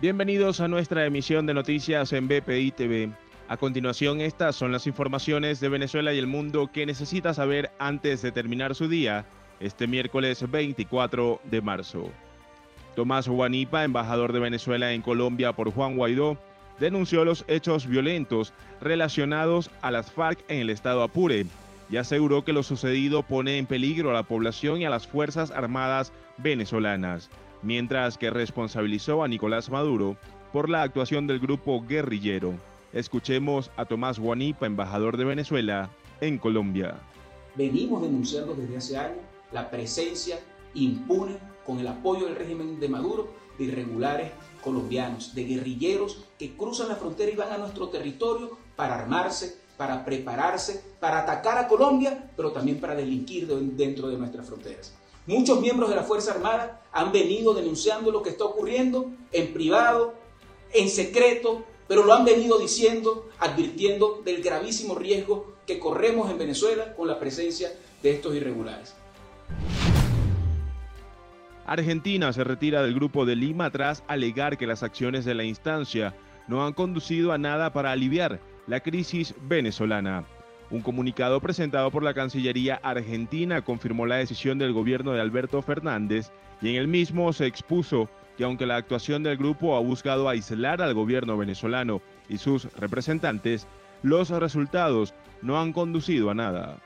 Bienvenidos a nuestra emisión de noticias en BPI TV. A continuación, estas son las informaciones de Venezuela y el mundo que necesita saber antes de terminar su día, este miércoles 24 de marzo. Tomás Guanipa, embajador de Venezuela en Colombia por Juan Guaidó, denunció los hechos violentos relacionados a las FARC en el estado Apure y aseguró que lo sucedido pone en peligro a la población y a las Fuerzas Armadas venezolanas mientras que responsabilizó a Nicolás Maduro por la actuación del grupo guerrillero. Escuchemos a Tomás Guanipa, embajador de Venezuela en Colombia. Venimos denunciando desde hace años la presencia impune con el apoyo del régimen de Maduro de irregulares colombianos, de guerrilleros que cruzan la frontera y van a nuestro territorio para armarse, para prepararse, para atacar a Colombia, pero también para delinquir dentro de nuestras fronteras. Muchos miembros de la Fuerza Armada han venido denunciando lo que está ocurriendo en privado, en secreto, pero lo han venido diciendo, advirtiendo del gravísimo riesgo que corremos en Venezuela con la presencia de estos irregulares. Argentina se retira del grupo de Lima tras alegar que las acciones de la instancia no han conducido a nada para aliviar la crisis venezolana. Un comunicado presentado por la Cancillería Argentina confirmó la decisión del gobierno de Alberto Fernández y en el mismo se expuso que aunque la actuación del grupo ha buscado aislar al gobierno venezolano y sus representantes, los resultados no han conducido a nada.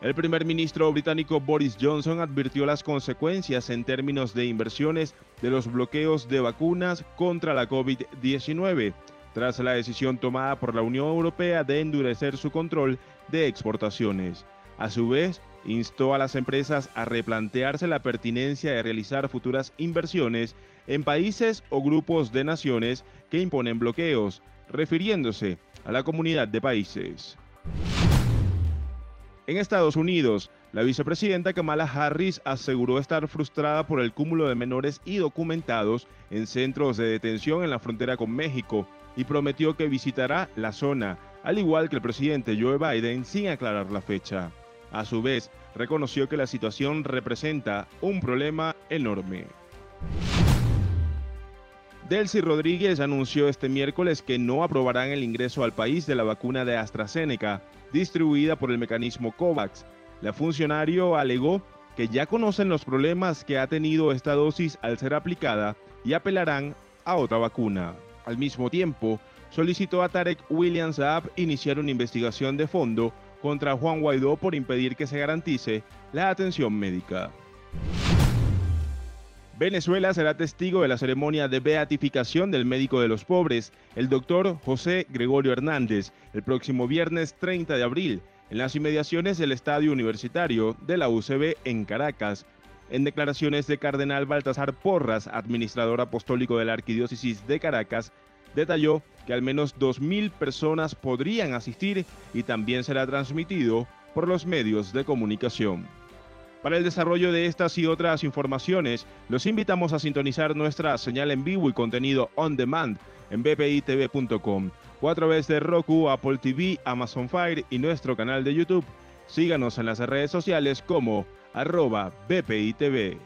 El primer ministro británico Boris Johnson advirtió las consecuencias en términos de inversiones de los bloqueos de vacunas contra la COVID-19 tras la decisión tomada por la Unión Europea de endurecer su control de exportaciones. A su vez, instó a las empresas a replantearse la pertinencia de realizar futuras inversiones en países o grupos de naciones que imponen bloqueos, refiriéndose a la comunidad de países. En Estados Unidos, la vicepresidenta Kamala Harris aseguró estar frustrada por el cúmulo de menores y documentados en centros de detención en la frontera con México, y prometió que visitará la zona, al igual que el presidente Joe Biden, sin aclarar la fecha. A su vez, reconoció que la situación representa un problema enorme. Delcy Rodríguez anunció este miércoles que no aprobarán el ingreso al país de la vacuna de AstraZeneca, distribuida por el mecanismo COVAX. La funcionario alegó que ya conocen los problemas que ha tenido esta dosis al ser aplicada y apelarán a otra vacuna. Al mismo tiempo, solicitó a Tarek Williams Saab iniciar una investigación de fondo contra Juan Guaidó por impedir que se garantice la atención médica. Venezuela será testigo de la ceremonia de beatificación del médico de los pobres, el doctor José Gregorio Hernández, el próximo viernes 30 de abril, en las inmediaciones del Estadio Universitario de la UCB en Caracas, en declaraciones de Cardenal Baltasar Porras, administrador apostólico de la Arquidiócesis de Caracas, detalló que al menos 2.000 personas podrían asistir y también será transmitido por los medios de comunicación. Para el desarrollo de estas y otras informaciones, los invitamos a sintonizar nuestra señal en vivo y contenido on demand en bpitv.com o a través de Roku, Apple TV, Amazon Fire y nuestro canal de YouTube. Síganos en las redes sociales como arroba BPITV.